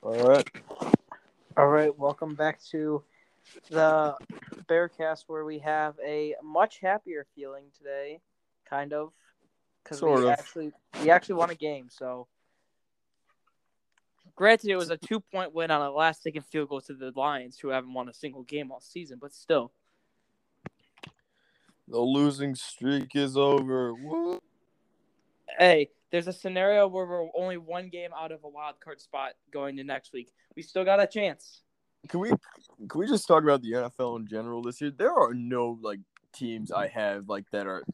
All right. All right, welcome back to the Bearcast, where we have a much happier feeling today, kind of, because we of. actually we actually won a game. So, granted, it was a two point win on a last second field goal to the Lions, who haven't won a single game all season, but still, The losing streak is over. Woo. hey, there's a scenario where we're only one game out of a wild card spot going to next week. We still got a chance. Can we can we just talk about the NFL in general this year? There are no like teams I have like that are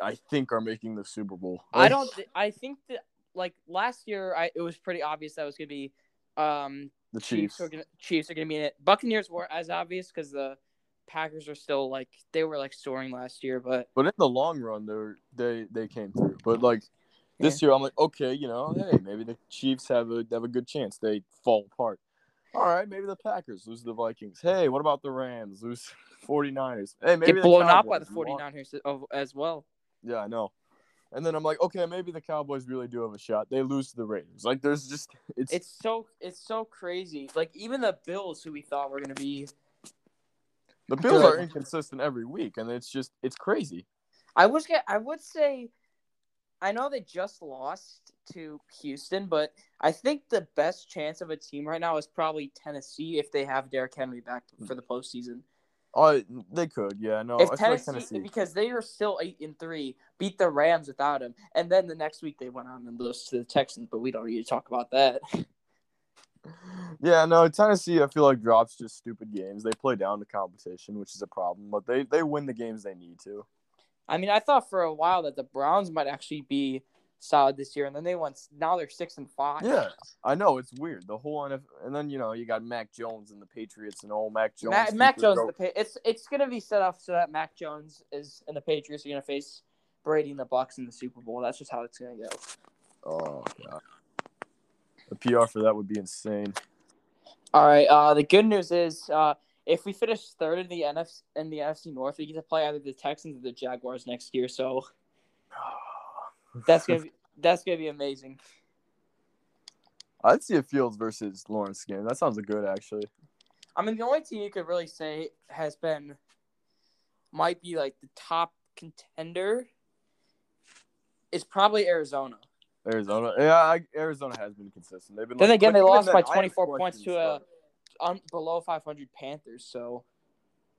I think are making the Super Bowl. I don't. Th- I think that like last year, I it was pretty obvious that was gonna be um the Chiefs Chiefs. are gonna Chiefs are gonna be in it. Buccaneers were as obvious because the Packers are still like they were like soaring last year, but But in the long run, they they they came through. But like this year, I'm like, okay, you know, hey, maybe the Chiefs have a have a good chance. They fall apart. All right, maybe the Packers lose to the Vikings. Hey, what about the Rams lose 49ers? Hey, maybe get blown out by the Cowboys. 49ers of- as well. Yeah, I know. And then I'm like, okay, maybe the Cowboys really do have a shot. They lose to the Raiders. Like, there's just it's, It's so it's so crazy. Like even the Bills, who we thought were gonna be, the Bills good. are inconsistent every week, and it's just it's crazy. I was get I would say, I know they just lost to Houston, but I think the best chance of a team right now is probably Tennessee if they have Derrick Henry back for the postseason. Oh, they could, yeah, no. if I Tennessee, like Tennessee. because they are still eight and three, beat the Rams without him, and then the next week they went on and lost to the Texans, but we don't need to talk about that. Yeah, no, Tennessee. I feel like drops just stupid games. They play down the competition, which is a problem. But they they win the games they need to. I mean, I thought for a while that the Browns might actually be solid this year, and then they went. Now they're six and five. Yeah, I know it's weird. The whole NFL, and then you know you got Mac Jones and the Patriots and old Mac Jones. Mac, Mac Jones, the pa- it's it's gonna be set up so that Mac Jones is and the Patriots are gonna face Brady and the Bucs in the Super Bowl. That's just how it's gonna go. Oh god, the PR for that would be insane. All right. Uh, the good news is, uh, if we finish third in the NFC in the NFC North, we get to play either the Texans or the Jaguars next year. So that's gonna be that's gonna be amazing. I'd see a Fields versus Lawrence game. That sounds good, actually. I mean, the only team you could really say has been might be like the top contender is probably Arizona. Arizona, yeah, I, Arizona has been consistent. They've been. Then like- again, they lost by 24 points to a un, below 500 Panthers. So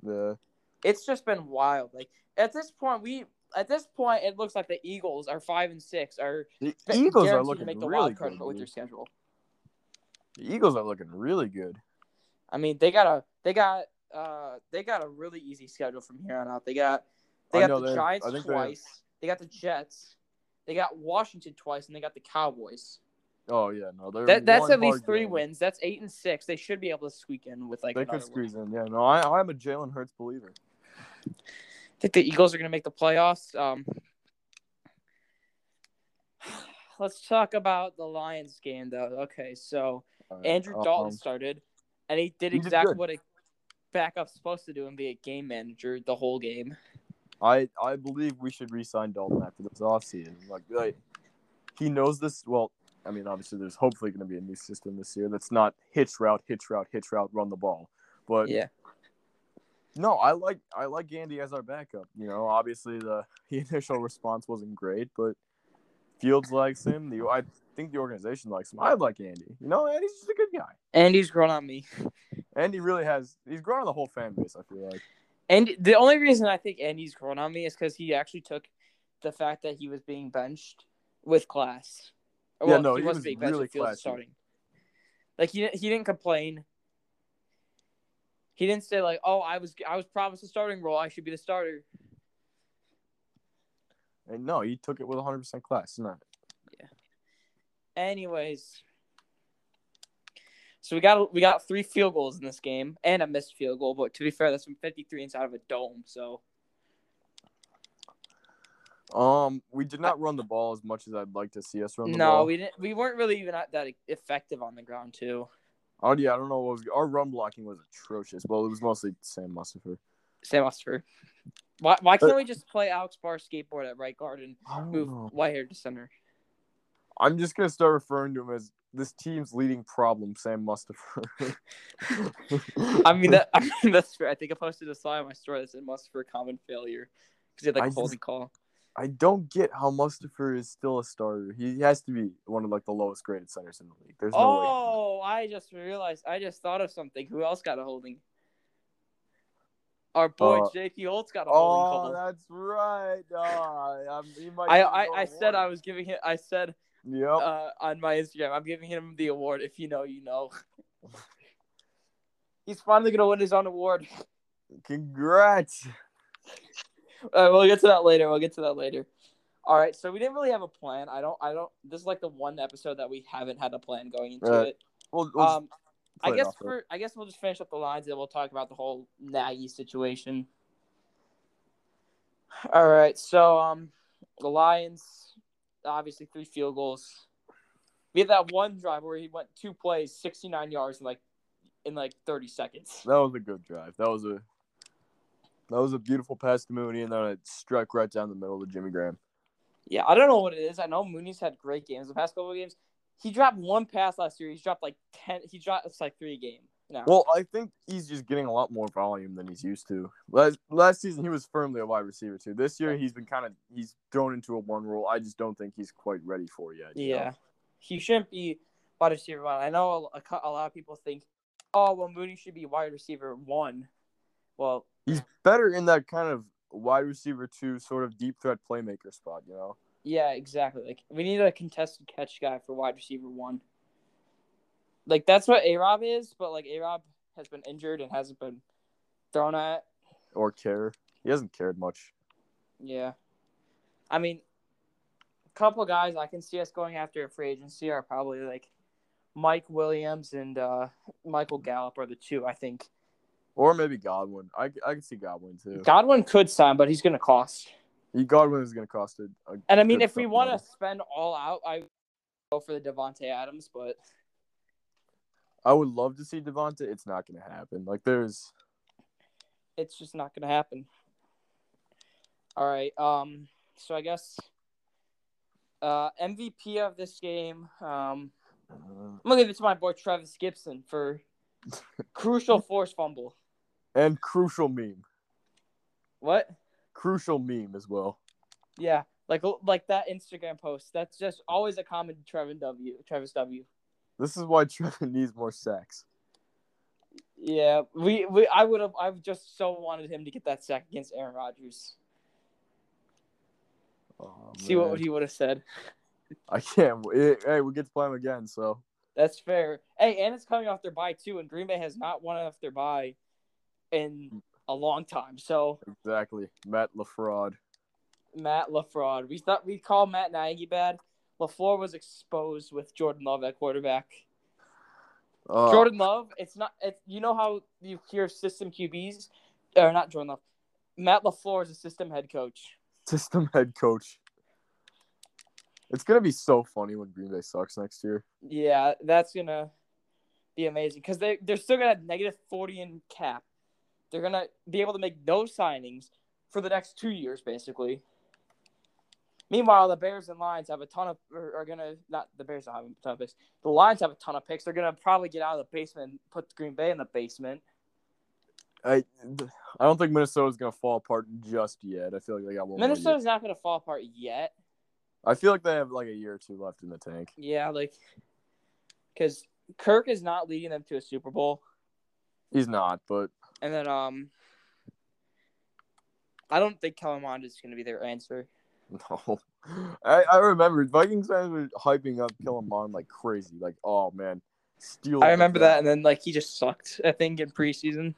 though. it's just been wild. Like at this point, we at this point it looks like the Eagles are five and six are the, the Eagles are looking to make the really wild card good. with their schedule. The Eagles are looking really good. I mean, they got a they got uh they got a really easy schedule from here on out. They got they got the they- Giants they twice. They got the Jets. They got Washington twice, and they got the Cowboys. Oh yeah, no, they're That that's at least three game. wins. That's eight and six. They should be able to squeak in with like They could win. squeeze in. Yeah, no, I, I'm a Jalen Hurts believer. I think the Eagles are going to make the playoffs. Um, let's talk about the Lions game, though. Okay, so right, Andrew um, Dalton started, and he did he exactly good. what a backup's supposed to do and be a game manager the whole game. I I believe we should re-sign Dalton after this offseason. Like, like he knows this. Well, I mean, obviously, there's hopefully going to be a new system this year that's not hitch route, hitch route, hitch route, run the ball. But Yeah, no, I like I like Andy as our backup. You know, obviously the, the initial response wasn't great, but Fields likes him. The I think the organization likes him. I like Andy. You know, Andy's just a good guy. Andy's grown on me. Andy really has. He's grown on the whole fan base. I feel like. And the only reason I think Andy's grown on me is because he actually took the fact that he was being benched with class. Or, Yeah, well, no, he he wasn't was being really classy. starting. Like he he didn't complain. He didn't say like, "Oh, I was I was promised a starting role. I should be the starter." And no, he took it with 100 percent class. Not. Yeah. Anyways, so we got we got three field goals in this game and a missed field goal. But to be fair, that's from 53 inside of a dome. So Um, we did not run the ball as much as I'd like to see us run the no, ball. we didn't. We weren't really even that effective on the ground too. Oh yeah, I don't know what was our run blocking was atrocious. Well, it was mostly Sam Mustipher. Sam Osterford. Why, why can't we just play Alex Barr skateboard at right guard and move know. Whitehair to center? I'm just gonna start referring to him as this team's leading problem, Sam Mustipher. I mean that. I mean that's fair. I think I posted a slide on my story that said Mustipher common failure because he had like a just- holding call. I don't get how Mustipher is still a starter. He has to be one of like the lowest graded centers in the league. There's no way. Oh, I just realized. I just thought of something. Who else got a holding? Our boy Uh, J.P. Holtz got a holding Oh, call. that's right. Oh, might I, I, I said I was giving him. I said Yep. uh, on my Instagram, I'm giving him the award. If you know, you know. He's finally gonna win his own award. Congrats. Uh, we'll get to that later. We'll get to that later. All right. So we didn't really have a plan. I don't. I don't. This is like the one episode that we haven't had a plan going into Right. it. We'll, we'll Um, I guess for I guess we'll just finish up the lines and we'll talk about the whole Nagy situation. All right, so um, the Lions obviously three field goals. We had that one drive where he went two plays, sixty nine yards in like in like thirty seconds. That was a good drive. That was a that was a beautiful pass to Mooney, and then it struck right down the middle to Jimmy Graham. Yeah, I don't know what it is. I know Mooney's had great games the past couple of games. He dropped one pass last year. He's dropped like ten. He dropped it's like three a game now. Well, I think he's just getting a lot more volume than he's used to. Last last season, he was firmly a wide receiver too. This year, he's been kind of he's thrown into a one role. I just don't think he's quite ready for it yet. you know? Yeah, he shouldn't be wide receiver one. I know a, a, a lot of people think, oh, well, Mooney should be wide receiver one. Well, he's better in that kind of wide receiver two sort of deep threat playmaker spot. You know. yeah, exactly. Like we need a contested catch guy for wide receiver one. Like that's what A Rob is, but like A Rob has been injured and hasn't been thrown at. Or care. He hasn't cared much. Yeah, I mean, a couple guys I can see us going after a free agency are probably like Mike Williams and uh, Michael Gallup are the two I think. Or maybe Godwin. I I could see Godwin too. Godwin could sign, but he's going to cost. He Godwin is going to cost it. And I mean, if we want to spend all out, I go for the Davante Adams, but I would love to see Davante. It's not going to happen. Like there's it's just not going to happen. All right. Um. So I guess uh, MVP of this game. Um, uh, I'm gonna give it to my boy Trevis Gipson for crucial force fumble. And crucial meme, What? crucial meme as well. Yeah, like like that Instagram post. That's just always a common Trevin W. Travis W. This is why Trevor needs more sacks. Yeah, we, we I would have I just so wanted him to get that sack against Aaron Rodgers. Oh, See what he would have said. I can't. wait. Hey, we get to play him again. So That's fair. Hey, and it's coming off their bye too, and Green Bay has not won off their bye in a long time. So exactly, Matt Lafraud. Matt Lafraud, we thought we called Matt Nagy bad. Lafleur was exposed with Jordan Love at quarterback. Uh, Jordan Love, it's not. It's you know how you hear system QBs, or not Jordan Love. Matt Lafleur is a system head coach. system head coach. It's gonna be so funny when Green Bay sucks next year. Yeah, that's gonna be amazing because they they're still gonna have negative forty in cap. They're gonna be able to make no signings for the next two years, basically. Meanwhile, the Bears and Lions have a ton of are, are gonna not the Bears don't have a ton of picks. The Lions have a ton of picks. They're gonna probably get out of the basement and put Green Bay in the basement. I I don't think Minnesota's gonna fall apart just yet. I feel like they got one. Minnesota's not gonna fall apart yet. I feel like they have like a year or two left in the tank. Yeah, like because Kirk is not leading them to a Super Bowl. He's not, but And then um I don't think Kellen is gonna be their answer. no. I, I remember Vikings fans were hyping up Kellen like crazy. Like, oh man, steal. I remember that and then like he just sucked, I think, in preseason.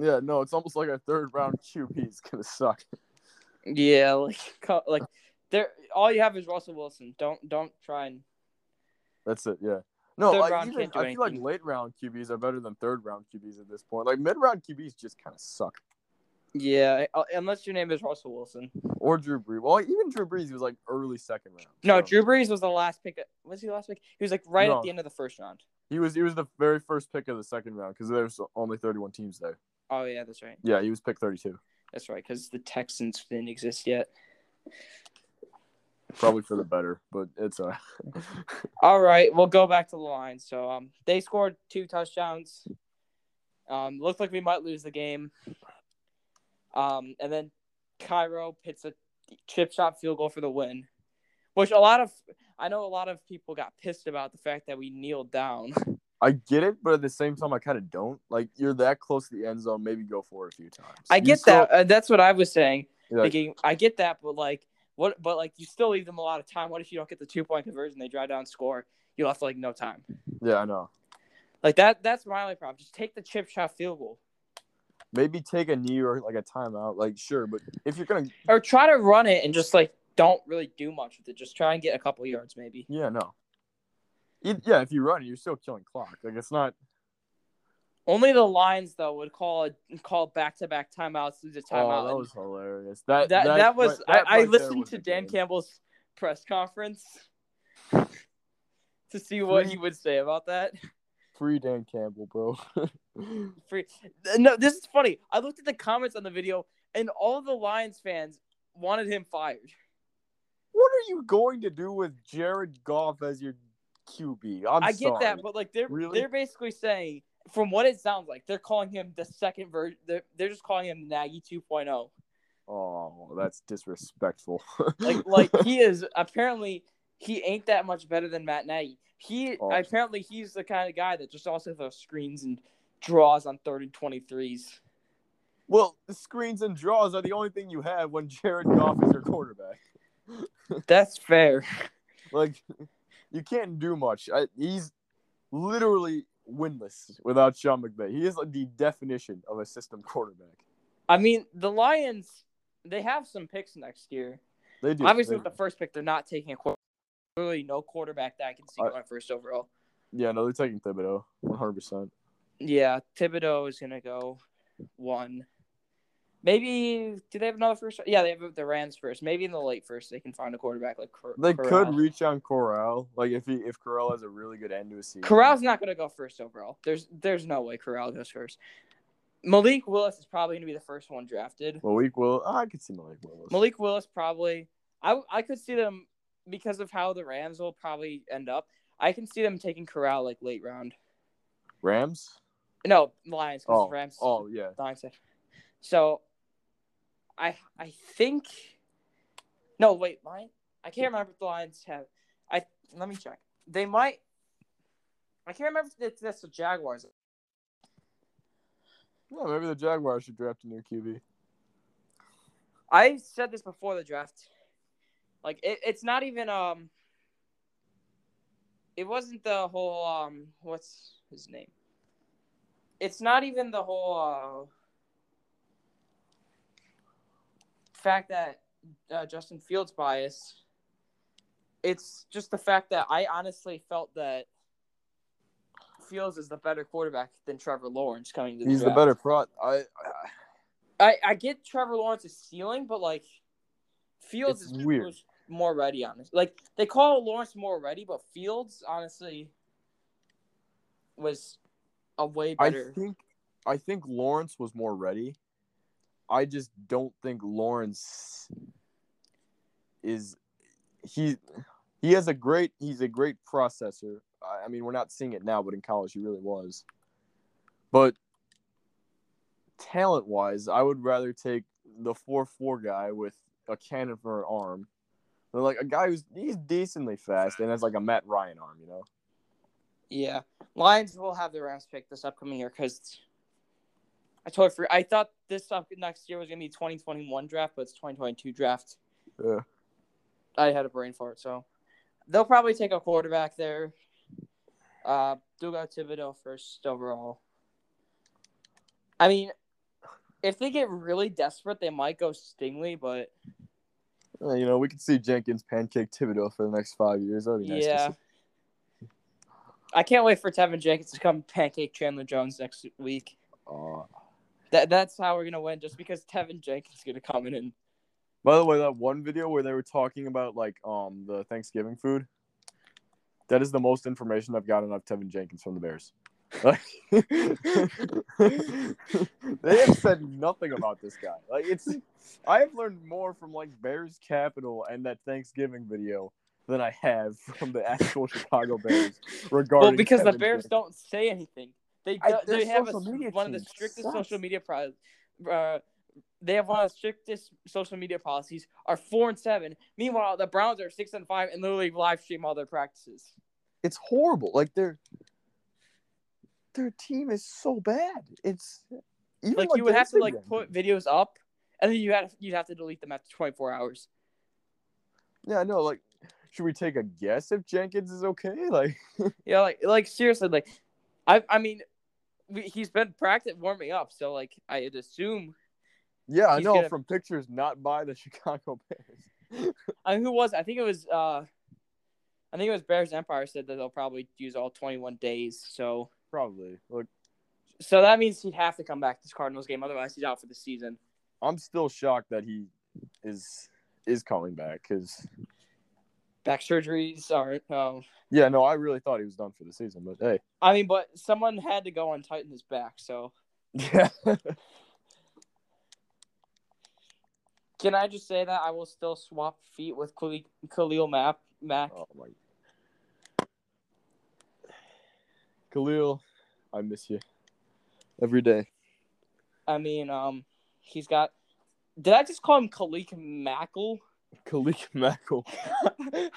Yeah, no, it's almost like a third round QB is gonna suck. Yeah, like like there all you have is Russell Wilson. Don't don't try and That's it. Yeah. No, Third like, even, I feel like late round QBs are better than third round QBs at this point. Like mid round QBs just kind of suck. yeah, uh, unless your name is Russell Wilson. Or Drew Brees. Well, even Drew Brees was like early second round. No, so- Drew Brees was the last pick. Was he the last pick? He was like right No. at the end of the first round. He was he was the very first pick of the second round because there's only 31 teams there. Oh yeah, that's right. Yeah, he was pick 32. That's right, because the Texans didn't exist yet. Probably for the better, but it's uh All right, we'll go back to the line. So um, they scored two touchdowns. Um, looked like we might lose the game. Um, and then Cairo hits a chip shot field goal for the win, which a lot of I know a lot of people got pissed about the fact that we kneeled down. I get it, but at the same time, I kind of don't. Like you're that close to the end zone, maybe go for it a few times. I get still- that. Uh, that's what I was saying. like, Thinking I get that, but like what? But like you still leave them a lot of time. What if you don't get the two point conversion? They drive down, score. You left like no time. yeah, I know. Like that. That's my only problem. Just take the chip shot field goal. Maybe take a knee or like a timeout. Like sure, but if you're gonna, or try to run it and just like don't really do much with it. Just try and get a couple yards, maybe. yeah, no. It- yeah, if you run, you're still killing clock. Like it's not. Only the Lions though would call call back to back timeouts, lose a timeout. Oh, that was hilarious. That that, that, was right- that I, I listened was to Dan game. Campbell's press conference to see what Free- he would say about that. Free Dan Campbell, bro. Free. No, this is funny. I looked at the comments on the video, and all the Lions fans wanted him fired. what are you going to do with Jared Goff as your QB? I'm i get sorry. that, but like they're Really? they're basically saying, from what it sounds like, they're calling him the second version. They're, they're just calling him Nagy 2.0. Oh, that's disrespectful. Like like he is apparently he ain't that much better than Matt Nagy. He Oh. apparently he's the kind of guy that just also throws screens and draws on third and twenty threes. well, the screens and draws are the only thing you have when Jared Goff is your quarterback. That's fair. Like, you can't do much. I, he's literally winless without Sean McVay. He is like the definition of a system quarterback. I mean, the Lions they have some picks next year. They do. Obviously, They- with the first pick, they're not taking a quarterback. Really, no quarterback that I can see I- going first overall. yeah, no, they're taking Thibodeaux, one hundred percent. Yeah, Thibodeaux is gonna go one. Maybe do they have another first? Yeah, they have the Rams first. Maybe in the late first they can find a quarterback like Cor- They Corral. could reach on Corral, like if he if Corral has a really good end to his season. Corral's not gonna go first overall. There's there's no way Corral goes first. Malik Willis is probably gonna be the first one drafted. Malik will. Oh, I could see Malik Willis. Malik Willis probably. I I could see them because of how the Rams will probably end up. I can see them taking Corral like late round. Rams. No Lions. Oh, Rams. oh yeah. Lions. So, I I think. No wait, Lion. I can't remember if the Lions have. I let me check. They might. I can't remember if that's the Jaguars. Yeah, maybe the Jaguars should draft a new QB. I said this before the draft. Like it, it's not even um. It wasn't the whole um. What's his name? It's not even the whole uh. Fact that uh, Justin Fields bias. It's just the fact that I honestly felt that Fields is the better quarterback than Trevor Lawrence coming to the He's the better pro. I, I I, I get Trevor Lawrence's ceiling, but like Fields is weird. was more ready on this. Like they call Lawrence more ready, but Fields honestly was a way better. I think I think Lawrence was more ready. I just don't think Lawrence is he he has a great he's a great processor. I, mean, we're not seeing it now, but in college he really was. But talent wise, I would rather take the four four guy with a cannon for an arm. Like a guy who's he's decently fast and has like a Matt Ryan arm, you know. yeah, Lions will have the Rams pick this upcoming year because I totally forgot. I thought this up next year was gonna be 2021 draft, but it's 2022 draft. Yeah. I had a brain fart, so they'll probably take a quarterback there. Uh, they'll go Thibodeaux first overall. I mean, if they get really desperate, they might go Stingley, but Uh, you know, we could see Jenkins pancake Thibodeaux for the next five years. That'd be nice. yeah. I can't wait for Teven Jenkins to come pancake Chandler Jones next week. Aw. That that's how we're gonna win, just because Teven Jenkins is gonna come in and By the way, that one video where they were talking about like um the Thanksgiving food, that is the most information I've gotten of Teven Jenkins from the Bears. Like, they have said nothing about this guy. Like it's, I have learned more from like Bears Capital and that Thanksgiving video than I have from the actual Chicago Bears regarding. Well, because the Bears King. don't say anything. They I- they have a, one of the strictest sucks. social media pro, uh, they have one of the strictest social media policies. Are four and seven. Meanwhile, the Browns are six and five and literally live stream all their practices. It's horrible. Like their their team is so bad. It's even Like, you would have to like put videos up, and then you had you'd have to delete them after twenty four hours. Yeah, I know. Like, should we take a guess if Jenkins is okay? Like, Yeah, like like seriously, like I I mean, he's been practice warming up, so like I'd assume. yeah, I know gonna- from pictures not by the Chicago Bears. I mean, who was? I think it was. uh I think it was Bears Empire said that they'll probably use all twenty one days. So Probably. Look, so that means he'd have to come back this Cardinals game, otherwise he's out for the season. I'm still shocked that he is is coming back because Back surgeries are. Um, yeah, no, I really thought he was done for the season. But hey, I mean, but someone had to go and tighten his back. So yeah, can I just say that I will still swap feet with Khalil, Khalil Mack? Mack. oh my, Khalil, I miss you every day. I mean, um, he's got. Did I just call him Khalil Mackle? Khalil Mackle.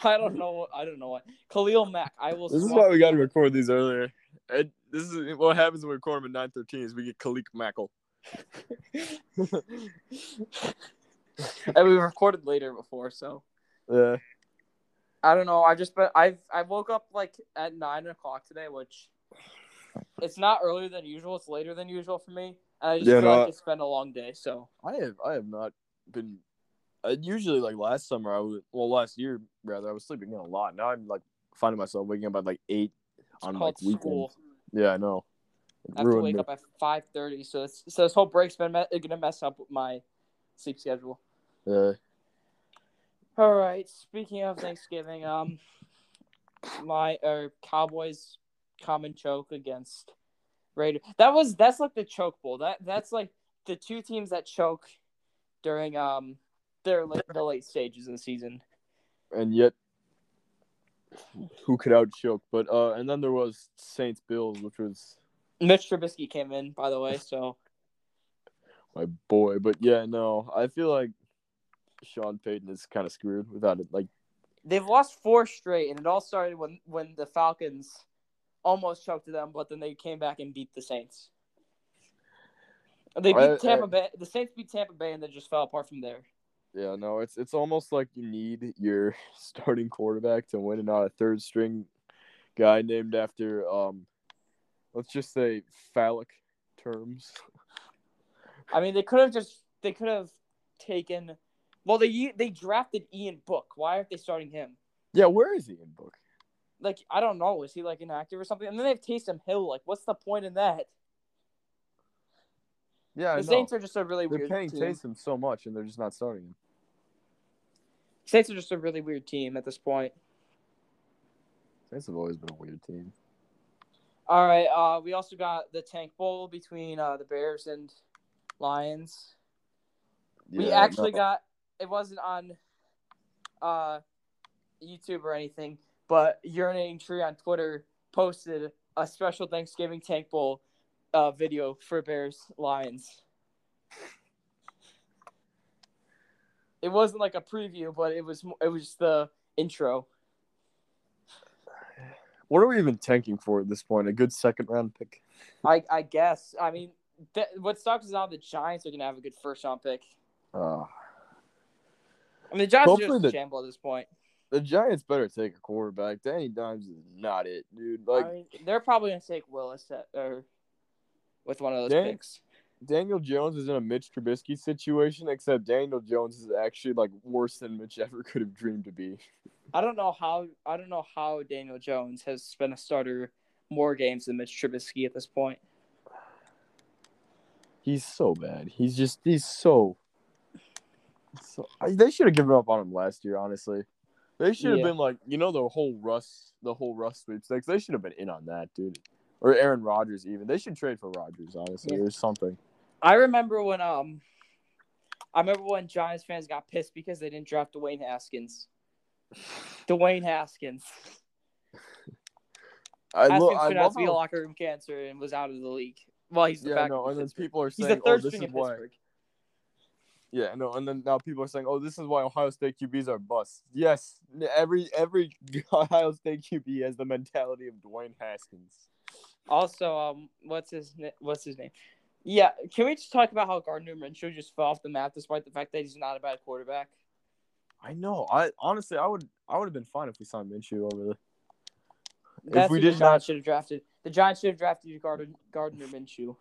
I don't know. I don't know what Khalil Mack. I will. This is why we got to record these earlier. And this is what happens when we record them at nine thirteen. Is we get Khalil Mackle. and we recorded later before, so Yeah. I don't know. I just but I've I woke up like at nine o'clock today, which it's not earlier than usual. It's later than usual for me, and I just Yeah, feel no, like I- it's been a long day. So I have I have not been. I usually like last summer I was well last year rather I was sleeping in a lot. Now I'm like finding myself waking up at like eight it's on like weekends. school. Yeah, I know. It I have to wake me. up at five thirty. So it's, so this whole break's been me- gonna mess up with my sleep schedule. Yeah. All right. Speaking of Thanksgiving, um, my or Cowboys common choke against Raiders. That was that's like the choke bowl. That that's like the two teams that choke during um their the late stages of the season. and yet who could out choke? But uh, and then there was Saints Bills, which was Mitch Trubisky came in, by the way. So my boy. But yeah, no, I feel like Sean Payton is kind of screwed without it. Like, they've lost four straight, and it all started when when the Falcons almost choked them, but then they came back and beat the Saints. They beat I- I- Tampa Bay. The Saints beat Tampa Bay, and then just fell apart from there. Yeah, no, it's it's almost like you need your starting quarterback to win, and not a third string guy named after um, let's just say phallic terms. I mean, they could have just they could have taken. Well, they they drafted Ian Book. Why aren't they starting him? Yeah, where is Ian book? Like I don't know. Is he like inactive or something? And then they have Taysom Hill. Like, what's the point in that? Yeah, I The. Saints are just a really They're weird paying team. Taysom so much, and they're just not starting him. Saints are just a really weird team at this point. Saints have always been a weird team. All right. Uh, we also got the Tank Bowl between uh, the Bears and Lions. we actually no. got it wasn't on uh, YouTube or anything, but urinating tree on Twitter posted a special Thanksgiving Tank Bowl uh, video for Bears Lions. It wasn't like a preview, but it was it was the intro. What are we even tanking for at this point? A good second round pick? I I guess. I mean, th- what sucks is now the Giants are gonna have a good first round pick. Uh, I mean, the Giants are just the- a shamble at this point. the Giants better take a quarterback. Danny Dimes is not it, dude. Like I mean, they're probably gonna take Willis at, or with one of those picks. Daniel Jones is in a Mitch Trubisky situation, except Daniel Jones is actually like worse than Mitch ever could have dreamed to be. I don't know how I don't know how Daniel Jones has been a starter more games than Mitch Trubisky at this point. He's so bad. He's just he's so. so I, they should have given up on him last year. Honestly, they should have Yeah. been like you know the whole Russ the whole Russ sweepstakes. They should have been in on that, dude. or Aaron Rodgers. Even they should trade for Rodgers. Honestly, Yeah. there's something. I remember when um, I remember when Giants fans got pissed because they didn't draft Dwayne Haskins. Dwayne Haskins. I, Haskins lo- I turned out to be a how, locker room cancer and was out of the league. Well, he's the yeah, back. no, and then people are saying, "Oh, this is why." Yeah, no, and then now people are saying, "Oh, this is why Ohio State QBs are busts." Yes, every every Ohio State QB has the mentality of Dwayne Haskins. Also, um, what's his what's his name? Yeah, can we just talk about how Gardner Minshew just fell off the map despite the fact that he's not a bad quarterback? I know. I honestly, I would, I would have been fine if we signed Minshew over the. That's if we the did Giants not, should have drafted. The Giants should have drafted Gardner Gardner Minshew.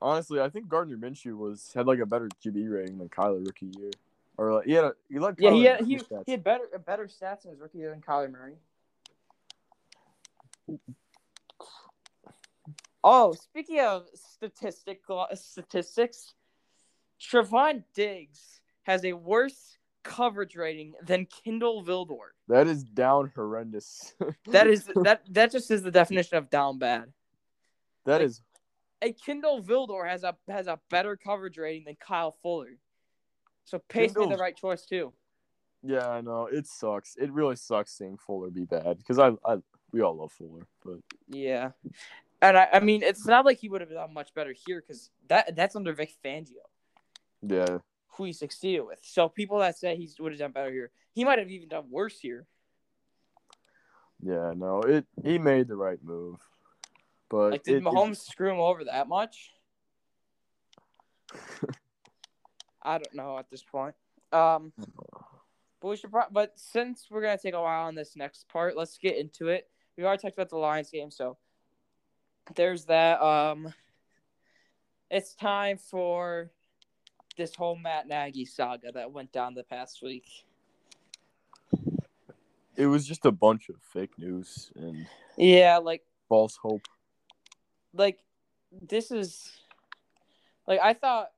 honestly, I think Gardner Minshew was had like a better QB rating than Kyler rookie year, or like he had a he led. Yeah, he had he, he had better better stats in his rookie year than Kyler Murray. Oh, speaking of statistical statistics, Trevon Diggs has a worse coverage rating than Kindle Vildor. That is down horrendous. That is that that just is the definition of down bad. that like- is A Kindle Vildor has a has a better coverage rating than Kyle Fuller. So Pace made the right choice too. yeah, I know it sucks. It really sucks seeing Fuller be bad because I, I we all love Fuller, but Yeah, and I, I mean it's not like he would have done much better here because that that's under Vic Fangio, yeah, who he succeeded with. So people that say he would have done better here, he might have even done worse here. yeah, no, it he made the right move, but Like, did it- it- Mahomes screw him over that much? I don't know at this point. Um, but we should. Pro- but since we're gonna take a while on this next part, let's get into it. We already talked about the Lions game, so there's that. Um, it's time for this whole Matt Nagy saga that went down the past week. it was just a bunch of fake news and Yeah, like false hope. like this is like I thought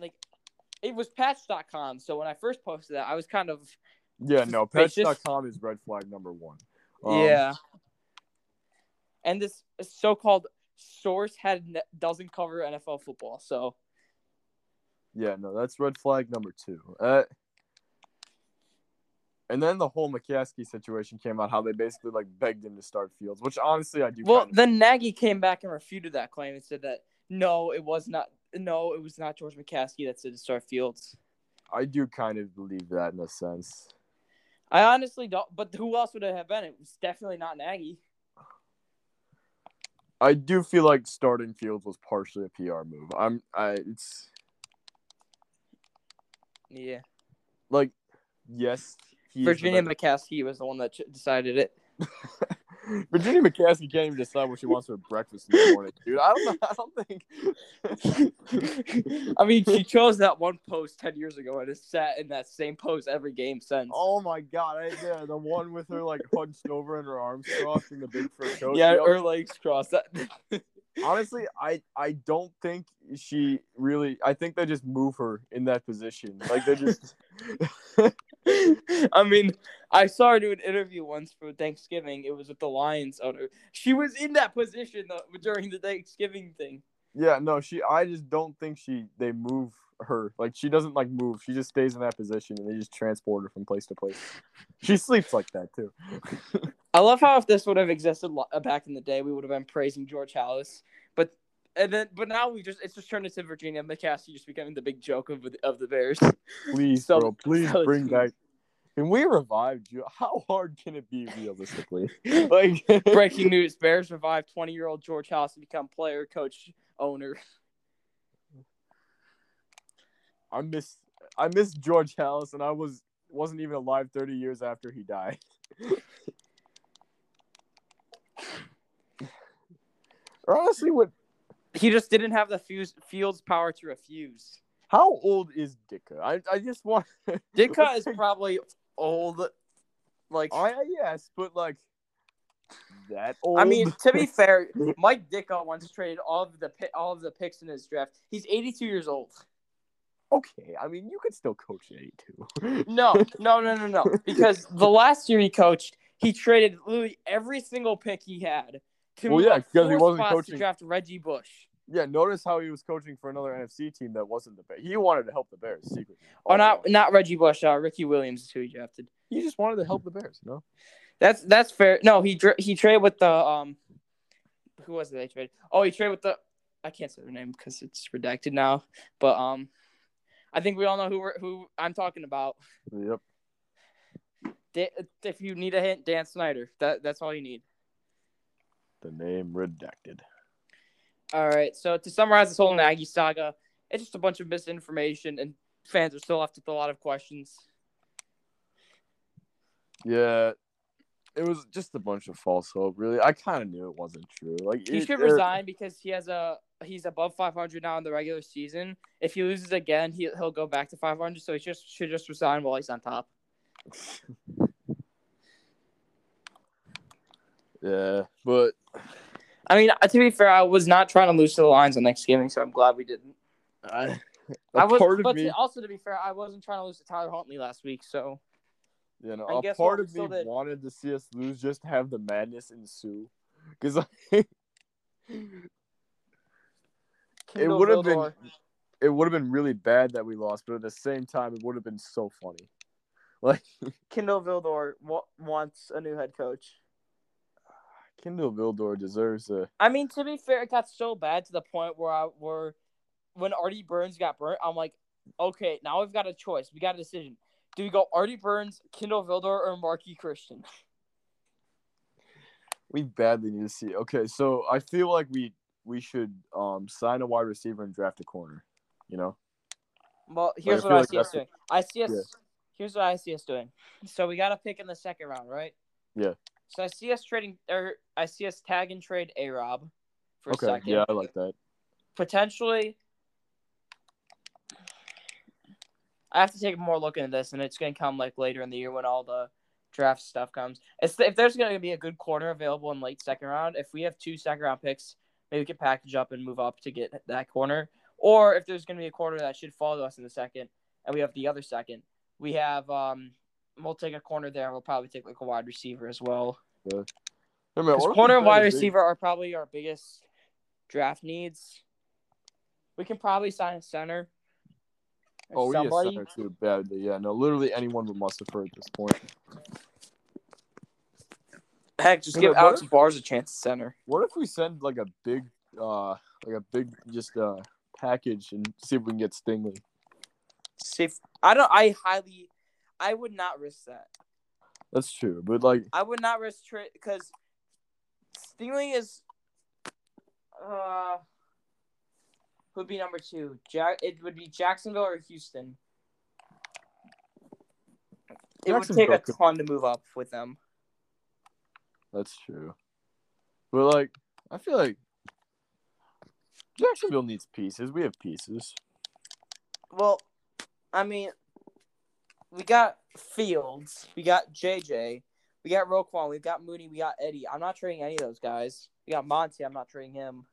like it was patch.com so when I first posted that I was kind of Yeah, no, Patch.com is red flag number one. Um, yeah and this so-called source had doesn't cover NFL football so Yeah, no, that's red flag number two. Uh, and then the whole McCaskey situation came out, how they basically like begged him to start Fields, which honestly I do. well kind of, then Nagy came back and refuted that claim and said that no it was not no it was not George McCaskey that said to start Fields I do kind of believe that in a sense. I honestly don't but who else would it have been it was definitely not Nagy I do feel like starting Fields was partially a PR move. I'm, I, it's yeah like, yes, he is the Virginia McCaskey was the one that ch- decided it. Virginia McCaskey can't even decide what she wants for breakfast in the morning, dude. I don't know. I don't think. I mean, she chose that one post ten years ago and has sat in that same pose every game since. Oh my god! I, yeah, the one with her like hunched over and her arms crossed and the big fur coat. yeah, her legs crossed. That Honestly, I I don't think she really. I think they just move her in that position. Like they just. I mean, I saw her do an interview once for Thanksgiving. It was with the Lions owner. She was in that position though, during the Thanksgiving thing. yeah, no, she. I just don't think she. They move her. Like she doesn't like move. She just stays in that position and they just transport her from place to place. She sleeps like that too. I love how if this would have existed lo- uh, back in the day, we would have been praising George Halas. But and then, but now we just it's just turned into Virginia McCaskey just becoming the big joke of the, of the Bears. Please, So- bro. Please so bring back. Can we revive you? How hard can it be realistically? like Breaking news: Bears revive twenty-year-old George Halas to become player, coach, owner. I miss I miss George Halas, and I was wasn't even alive 30 years after he died. or honestly, what? He just didn't have the fuse, Fields power to refuse. How old is Ditka? I I just want. Let's is probably old. Like oh, I yes, but like that old. I mean, to be fair, Mike Ditka once traded all of the all of the picks in his draft. He's 82 years old. okay. I mean, you could still coach at 82. No, no, no, no, no. Because the last year he coached, he traded literally every single pick he had To Well, yeah, because he wasn't coaching- To draft Reggie Bush. Yeah, notice how he was coaching for another NFC team that wasn't the Bears. He wanted to help the Bears secretly. Oh, not not Reggie Bush. Uh, Ricky Williams is who he drafted. He just wanted to help the Bears, you know? That's that's fair. No, he he traded with the um, who was it they traded? Oh, he traded with the I can't say their name because it's redacted now. But um, I think we all know who we're, who I'm talking about. Yep. Da- if you need a hint, Dan Snyder. That that's all you need. The name redacted. All right. So to summarize this whole Nagy saga, it's just a bunch of misinformation, and fans are still left with a lot of questions. Yeah. It was just a bunch of false hope, really. I kind of knew it wasn't true. Like He it- should it- resign because he has a he's above 500 now in the regular season. If he loses again, he he'll go back to 500. So he just should just resign while he's on top. Yeah, but I mean, to be fair, I was not trying to lose to the Lions on Thanksgiving, so I'm glad we didn't. I, a I was, part of but me, also to be fair, I wasn't trying to lose to Tyler Huntley last week. So you know, and a part of me did. wanted to see us lose just to have the madness ensue, because Kindle It would have been- it would have been really bad that we lost, but at the same time, it would have been so funny. Like Kindle Vildor wa- wants a new head coach. Kindle Vildor deserves a. I mean, to be fair, it got so bad to the point where I were when Artie Burns got burnt, I'm like, okay, now we've got a choice. We got a decision. Do we go Artie Burns, Kindle Vildor, or Marqui Christian? We badly need to see. Okay, so I feel like we we should um sign a wide receiver and draft a corner. You know. Well, here's I what I like see us doing. I see us. Yeah. Here's what I see us doing. So we got to pick in the second round, right? Yeah. So I see us trading, or I see us tag and trade A Rob for a Okay. second. Yeah, I like that. potentially I have to take a more look into this, and it's going to come like later in the year when all the draft stuff comes. It's, if there's going to be a good corner available in late second round, if we have two second round picks, maybe we can package up and move up to get that corner. Or if there's going to be a corner that should fall to us in the second, and we have the other second, we have um, we'll take a corner there. We'll probably take like a wide receiver as well. Hey, man, Because what if we corner and wide big- receiver are probably our biggest draft needs. We can probably sign a center. Oh, we need a somebody. center too badly. Yeah, no, literally anyone but Mustipher at this point. Heck, just Yeah, give Alex Bars a chance center. What if we send like a big, uh, like a big just uh package and see if we can get Stingley? See if I don't. I highly, I would not risk that. That's true, but like, I would not risk trade because Stingley is, uh, who'd be number two? Jack. It would be Jacksonville or Houston. It would take a ton to move up with them. that's true. But like, I feel like Jacksonville needs pieces. We have pieces. Well, I mean, we got Fields, we got JJ, we got Roquan, we've got Mooney, we got Eddie. I'm not trading any of those guys. We got Monty. I'm not trading him.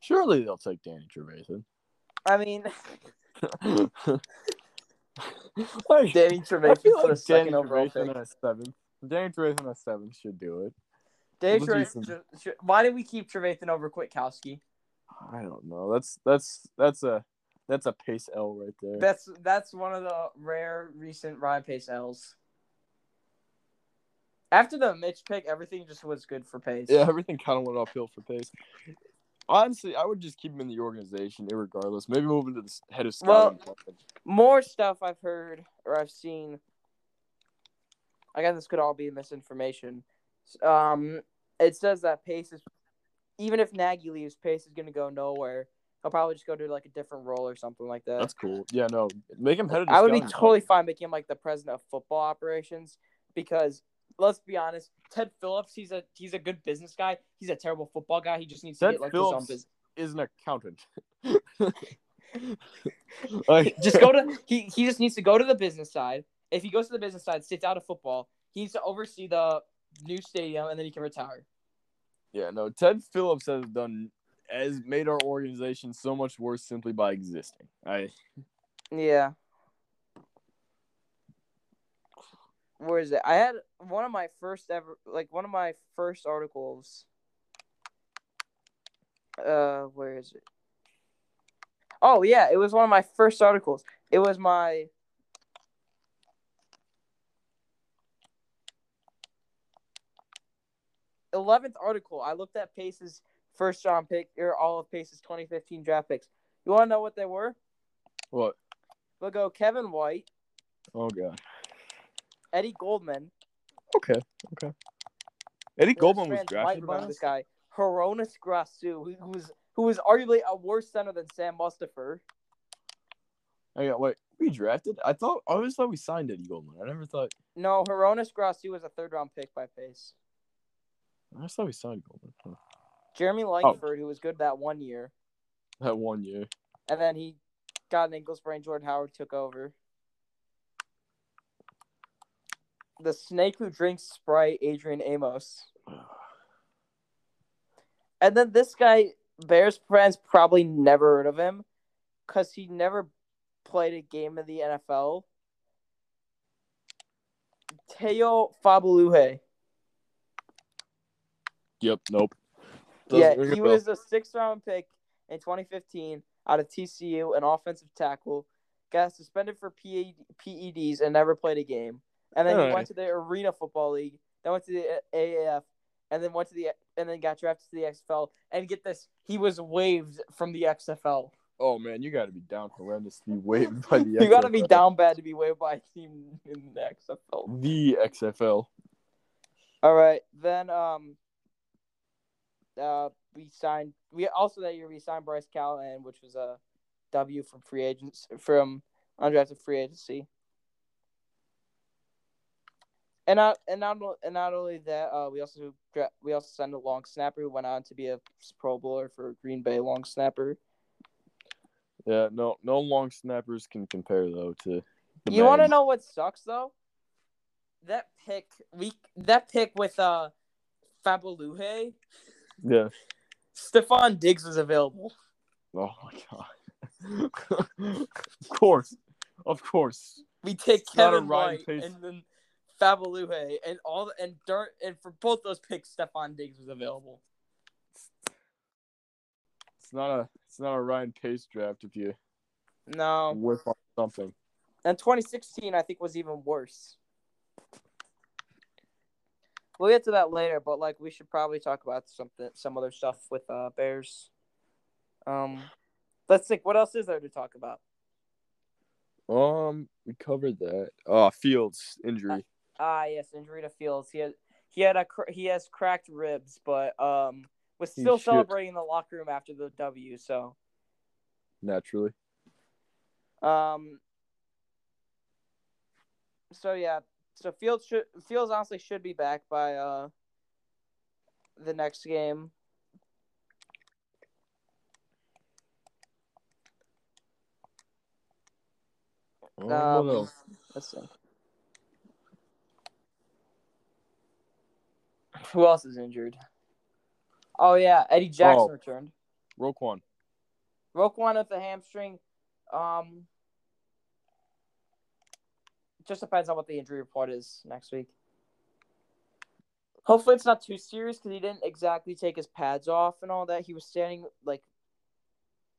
Surely they'll take Danny Trevathan. I mean, like, Danny Trevathan for like the second Danny overall Trevathan pick. at seventh. Danny Trevathan at seventh should do it. Danny Trevathan. some- should- should- Why did we keep Trevathan over Kwiatkoski? I don't know. That's that's that's a that's a pace L right there. That's that's one of the rare recent Ryan Pace L's. After the Mitch pick, everything just was good for Pace. Yeah, everything kind of went uphill for Pace. Honestly, I would just keep him in the organization, irregardless. Maybe move him to the head of Well- scouting. department. more stuff I've heard or I've seen. Again, this could all be misinformation. Um, it says that Pace is, even if Nagy leaves, Pace is going to go nowhere. He'll probably just go to like a different role or something like that. That's cool. Yeah, no, make him head of. The I would be totally fine making him like the president of football operations because let's be honest, Ted Phillips, he's a he's a good business guy. He's a terrible football guy. He just needs to Ted get like his own Phillips business. is an accountant. like, just go to he he just needs to go to the business side. If he goes to the business side, sits out of football, he needs to oversee the new stadium and then he can retire. Yeah, no. Ted Phillips has done has made our organization so much worse simply by existing. I Yeah. Where is it? I had one of my first ever like one of my first articles uh, where is it? Oh yeah, it was one of my first articles. It was my eleventh article. I looked at Pace's first round pick or all of Pace's 2015 draft picks. You want to know what they were? What? We'll go Kevin White, Oh god. Eddie Goldman. Okay. Okay. Eddie Goldman was drafted by this guy, Hroniss Grasu, who was who was arguably a worse center than Sam Mustipher. Oh yeah, wait. We drafted? I thought I always thought we signed Eddie Goldman. I never thought No, Hroniss Grasu was a third round pick by Pace. I just thought we signed Goldman. Huh. Jeremy oh. Langford, who was good that one year, That one year. and then he got an ankle sprain. Jordan Howard took over. The snake who drinks Sprite, Adrian Amos. And then this guy, Bears fans probably never heard of him because he never played a game in the NFL. Tayo Fabuluje. Yep, nope. Yeah, he was a sixth round pick in 2015 out of TCU, an offensive tackle. Got suspended for PED, PEDs and never played a game. And then he went to the Arena Football League, then went to the AAF, and then went to the and then got drafted to the XFL. And get this, he was waived from the XFL. Oh man, you gotta be down for this be waived by the you got to be down bad to be waived by a team in the XFL. The XFL. All right, then um, uh, we signed. We also that year we signed Bryce Callahan, which was a W from free agents from undrafted free agency. And not and not and not only that, uh, we also we also signed a long snapper who went on to be a Pro Bowler for Green Bay long snapper. Yeah, no no long snappers can compare though to you want to know what sucks though? That pick we that pick with uh Fabuluje, Yeah. Stefon Diggs was available. Oh my god. of course. Of course. We take It's not a Kevin White Pace. and then Fabuluje and all and dirt and for both those picks, Stefon Diggs was available. It's not a it's not a Ryan Pace draft if you No, whip on something. and 2016 I think was even worse. We'll get to that later, but like we should probably talk about something, some other stuff with uh Bears. Um, let's think. What else is there to talk about? Um, we covered that. Oh, Fields injury. Ah, yes, injury to Fields. He had he had a cr- he has cracked ribs, but um was still celebrating in the locker room after the W. So naturally. um, so yeah, so Fields should Fields honestly should be back by uh the next game. Um, Um? Let's see. Who else is injured? Oh yeah, Eddie Jackson Oh. returned. Roquan. Roquan with the hamstring. Um, just depends on what the injury report is next week. Hopefully, it's not too serious because he didn't exactly take his pads off and all that. He was standing like,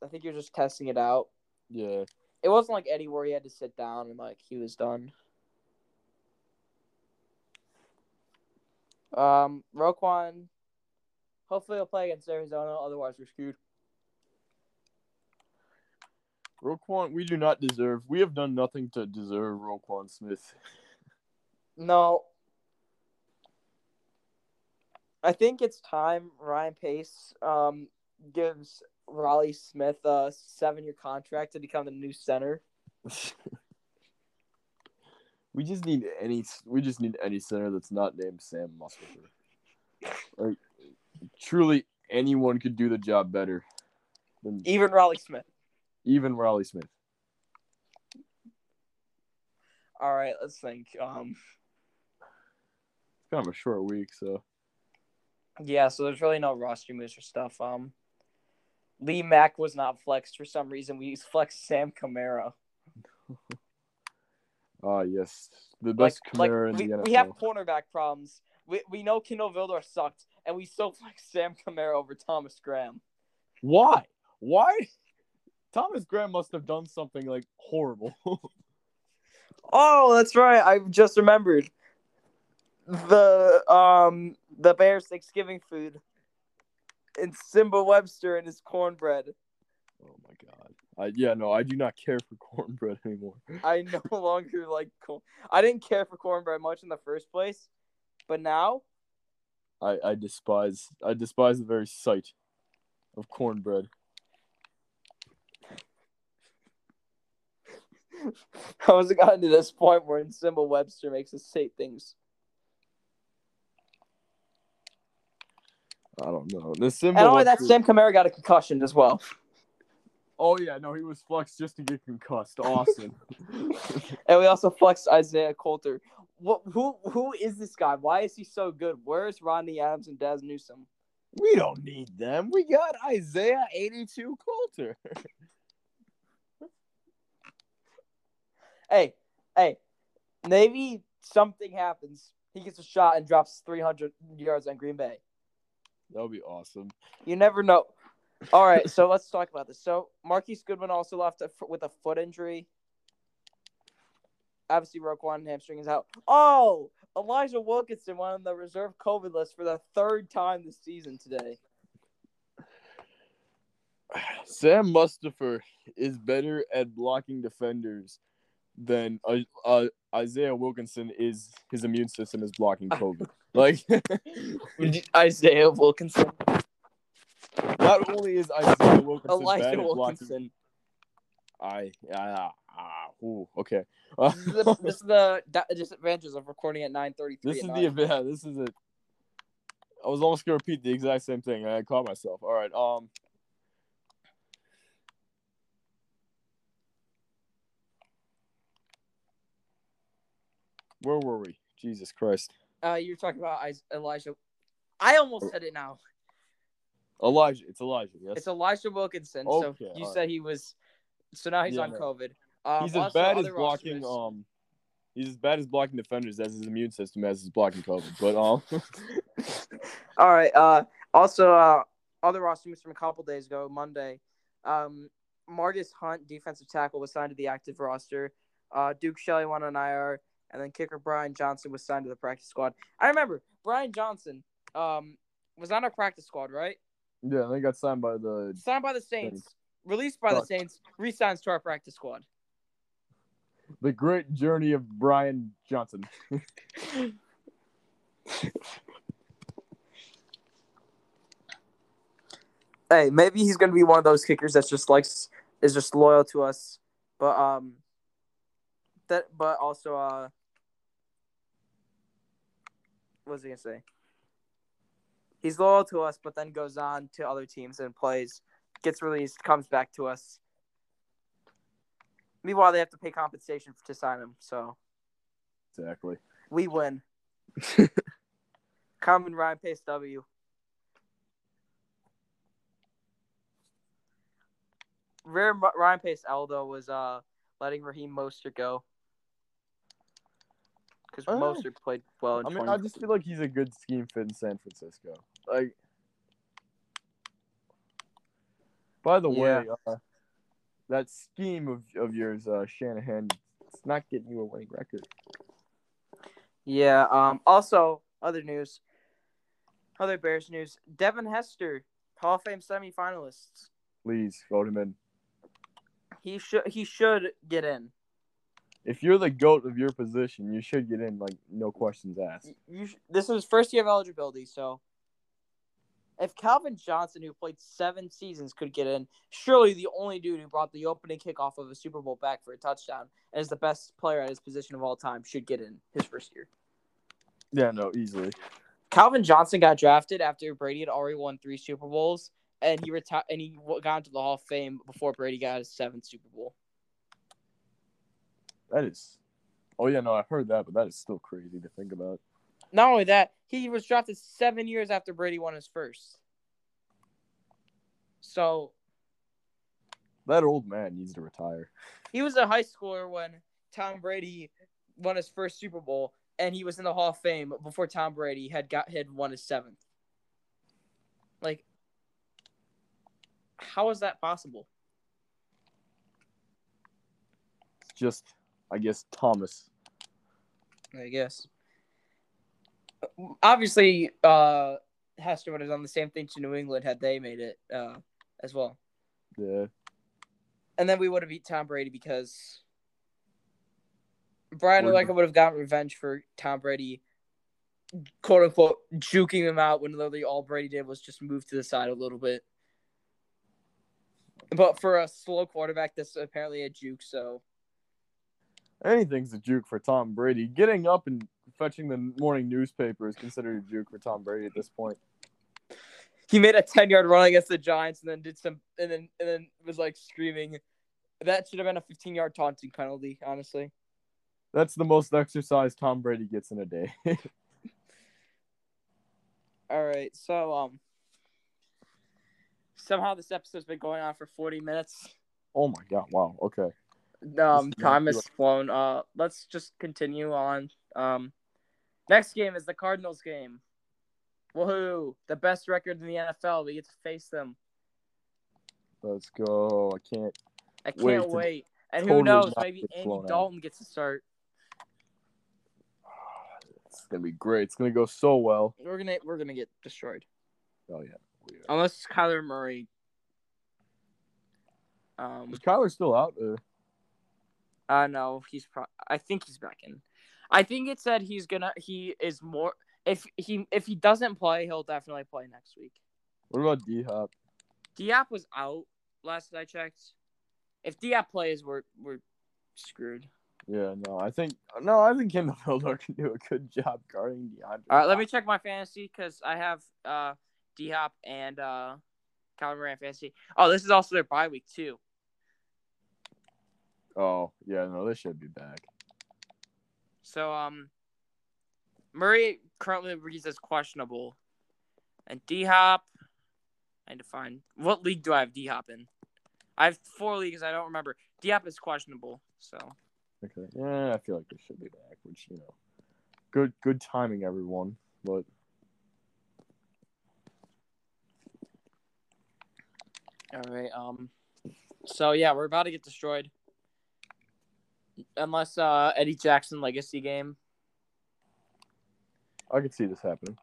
I think he was just testing it out. Yeah. It wasn't like Eddie where he had to sit down and like he was done. Um, Roquan. Hopefully, he'll play against Arizona. Otherwise, we're screwed. Roquan, we do not deserve. We have done nothing to deserve Roquan Smith. No. I think it's time Ryan Pace um gives Raleigh Smith a seven year contract to become the new center. we just need any. We just need any center that's not named Sam. Like, truly, anyone could do the job better than Even Raleigh Smith. Even Raleigh Smith. All right, let's think. Um It's kind of a short week, so yeah, so there's really no roster moves or stuff. Um Lee Mack was not flexed for some reason. We flexed Sam Kamara. ah yes, the Like, best like Kamara we, in the NFL. we have cornerback problems. We, we know Kindle Vildor sucked, and we still flexed Sam Kamara over Thomas Graham. Why? Why? Thomas Graham must have done something like horrible. Oh, that's right. I just remembered. The um the Bears Thanksgiving food. And Simba Webster and his cornbread. oh my god. I, yeah, no, I do not care for cornbread anymore. I no longer like corn. I didn't care for cornbread much in the first place, but now I, I despise I despise the very sight of cornbread. How has it gotten to this point where Simba Webster makes us say things? I don't know. The symbol. And only that Webster- Sam Kamara got a concussion as well. Oh yeah, no, he was flexed just to get concussed. Awesome. And we also flexed Isaiah Coulter. What, who who is this guy? Why is he so good? Where's Rodney Adams and Dazz Newsome? we don't need them. We got Isaiah eighty two Coulter. Hey, hey, maybe something happens. He gets a shot and drops 300 yards on Green Bay. that would be awesome. You never know. All right, so let's talk about this. So Marquise Goodwin also left a, with a foot injury. Obviously, Roquan hamstring is out. Oh, Elijah Wilkinson went on the reserve COVID list for the third time this season today. Sam Mustipher is better at blocking defenders than uh, uh, Isaiah Wilkinson is. His immune system is blocking COVID. like, Isaiah Wilkinson. not only is Isaiah Wilkinson bad Elijah at blocking, Wilkinson. I ah, ah ooh, okay. Uh, This is the, this is the disadvantages of recording at 9:33. this is at the night. yeah, this is it. I was almost gonna repeat the exact same thing. I caught myself. All right. Um. Where were we? Jesus Christ. Uh, you're talking about Elijah. I almost said it now. Elijah. It's Elijah. Yes. It's Elijah Wilkinson. Okay, so you said he was. So now he's Yeah, on. COVID. Um, he's as bad as blocking. rosters- Um. He's as bad as blocking defenders as his immune system as his blocking COVID. But um. All right. Uh, also, uh, other roster moves from a couple days ago, Monday. Um, Marcus Hunt, defensive tackle, was signed to the active roster. Uh, Duke Shelley went on IR, and then kicker Brian Johnson was signed to the practice squad. I remember Brian Johnson um, was on our practice squad, right? yeah, they got signed by the. Signed by the Saints, released by the Saints, re-signs to our practice squad. The great journey of Brian Johnson. Hey, maybe he's gonna be one of those kickers that's just likes is just loyal to us, but um, that but also uh, what was he gonna say? He's loyal to us, but then goes on to other teams and plays, gets released, comes back to us. Meanwhile, they have to pay compensation to sign him, so Exactly. we win. Common Ryan Pace W. Rare Ryan Pace L though was uh letting Raheem Mostert go because Oh. Mostert played well in I mean, 20. I just feel like he's a good scheme fit in San Francisco. Like, by the way, uh, that scheme of, of yours, uh, Shanahan, it's not getting you a winning record. Yeah. Um. Also, other news. Other Bears news. Devin Hester, Hall of Fame semifinalists. Please vote him in. He should he should get in. If you're the goat of your position, you should get in. Like, no questions asked. You sh- this is first year of eligibility, so if Calvin Johnson, who played seven seasons, could get in, surely the only dude who brought the opening kickoff of a Super Bowl back for a touchdown and is the best player at his position of all time should get in his first year. Yeah, no, easily. Calvin Johnson got drafted after Brady had already won three Super Bowls, and he retired and he got into the Hall of Fame before Brady got his seventh Super Bowl. That is. Oh yeah, no, I heard that, but that is still crazy to think about. Not only that, he was drafted seven years after Brady won his first. So That old man needs to retire. he was a high schooler when Tom Brady won his first Super Bowl, and he was in the Hall of Fame before Tom Brady had got had won his seventh. Like, how is that possible? It's just, I guess, Thomas. I guess. Obviously, uh, Hester would have done the same thing to New England had they made it uh, as well. Yeah. And then we would have beat Tom Brady because Brian Urlacher would have gotten revenge for Tom Brady, quote unquote, juking him out when literally all Brady did was just move to the side a little bit. But for a slow quarterback, that's apparently a juke. So Anything's a juke for Tom Brady. Getting up and fetching the morning newspaper is considered a juke for Tom Brady at this point. he made a ten yard run against the Giants and then did some and then and then was like screaming. That should have been a fifteen yard taunting penalty, honestly. That's the most exercise Tom Brady gets in a day. All right, so um, somehow this episode's been going on for forty minutes. oh my god! Wow. Okay. Um, time has flown. Uh, let's just continue on. Um, next game is the Cardinals game. Woohoo! The best record in the NFL. We get to face them. Let's go. I can't. I can't to wait. And totally who knows? Maybe Andy out. Dalton gets to start. It's gonna be great. It's gonna go so well. We're gonna we're gonna get destroyed Oh yeah. We are. unless Kyler Murray. Um, Is Kyler still out? Uh, uh no, he's pro- I think he's back in. I think it said he's gonna he is more if he if he doesn't play, he'll definitely play next week. what about D Hop? D Hop was out last I checked. If D Hop plays, we're we're screwed. Yeah, no, I think no, I think Kendall Miller can do a good job guarding DeAndre. All right, let me check my fantasy because I have uh D Hop and uh Calvin Murray fantasy. Oh, this is also their bye week too. Oh yeah, no, they should be back. So um, Murray currently reads as questionable, and D Hop. I need to find what league do I have D Hop in? I have four leagues. I don't remember. D Hop is questionable, so Okay. Yeah, I feel like they should be back, which you know, good good timing, everyone. But all right. Um, so yeah, we're about to get destroyed, unless uh Eddie Jackson legacy game. I could see this happening.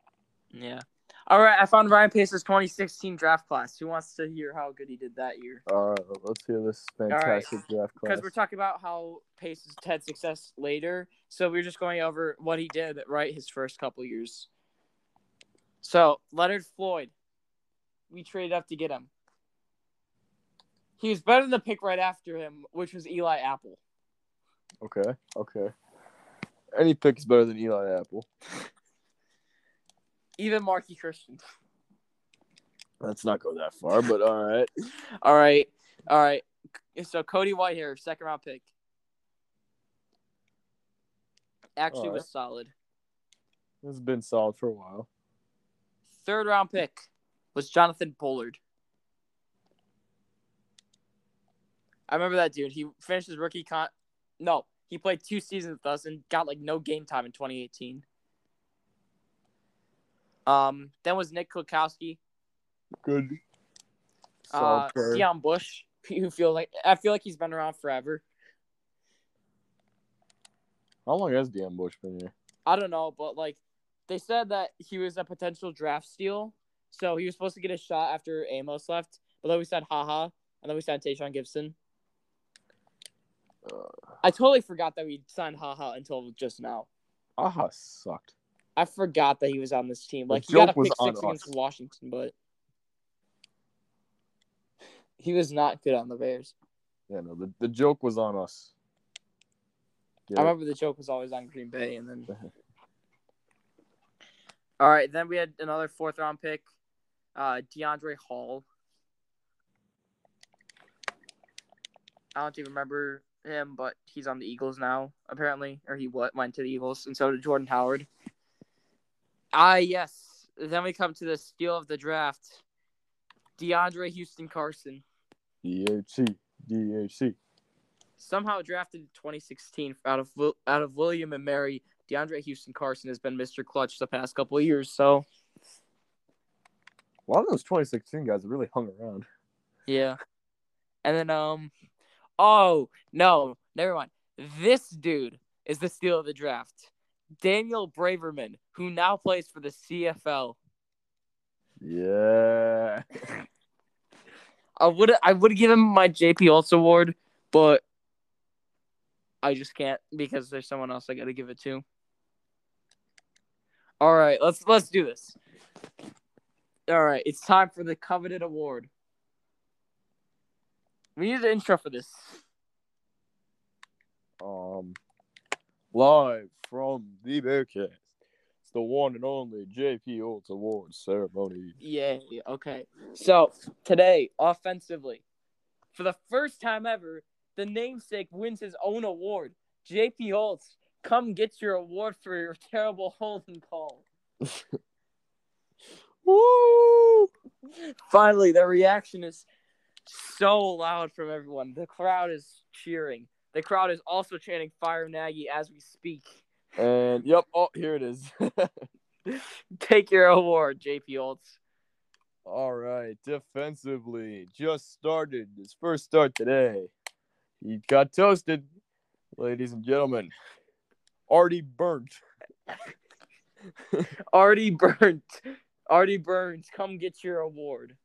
Yeah. All right, I found Ryan Pace's 2016 draft class. Who wants to hear how good he did that year? All right, let's hear this fantastic draft class. because we're talking about how Pace has had success later. So we're just going over what he did right his first couple years. So Leonard Floyd, we traded up to get him. He was better than the pick right after him, which was Eli Apple. Okay, okay. Any pick is better than Eli Apple. Even Marqui Christian. Let's not go that far, but all right. All right, all right. So Cody Whitehair, second round pick, actually All right. was solid. Has been solid for a while. Third round pick was Jonathan Bullard. I remember that dude. He finished his rookie con. No, he played two seasons with us and got like no game time in 2018. Um, then was Nick Kwiatkoski, Good. uh, Solid. Deon Bush, who feel like I feel like he's been around forever. How long has Deon Bush been here? I don't know, but like they said that he was a potential draft steal, so he was supposed to get a shot after Amos left, but then we said haha, and then we signed Tashaun Gipson. I totally forgot that we signed haha until just now. Aha sucked. I forgot that he was on this team. The Like he got a pick six against us. Washington, but he was not good on the Bears. Yeah, no, the, the joke was on us. Get I it? remember the joke was always on Green Bay, and then all right, then we had another fourth round pick, uh, DeAndre Hall. I don't even remember him, but he's on the Eagles now, apparently, or he what went to the Eagles, and so did Jordan Howard. Ah, yes. Then we come to the steal of the draft, DeAndre Houston Carson. DHC. DHC. Somehow drafted in 2016 out of out of William and Mary, DeAndre Houston Carson has been Mr. Clutch the past couple of years. So A lot of those 2016 guys really hung around. Yeah. And then um oh no, never mind. This dude is the steal of the draft. Daniel Braverman, who now plays for the CFL. Yeah. I would I would give him my JP Holtz award, but I just can't because there's someone else I got to give it to. All right, let's let's do this. All right, it's time for the coveted award. We need an intro for this. Um, live from the Bearcast. It's the one and only JP Holtz Awards ceremony. Yeah, yeah, okay. So today, offensively, for the first time ever, the namesake wins his own award. JP Holtz, come get your award for your terrible holding call. Woo! Finally, the reaction is so loud from everyone. The crowd is cheering. The crowd is also chanting "Fire Nagy" as we speak. And yep, oh here it is. Take your award, JP Holtz. All right, defensively, just started his first start today. He got toasted, ladies and gentlemen. Already burnt. Artie Burnt. Artie Burns, come get your award.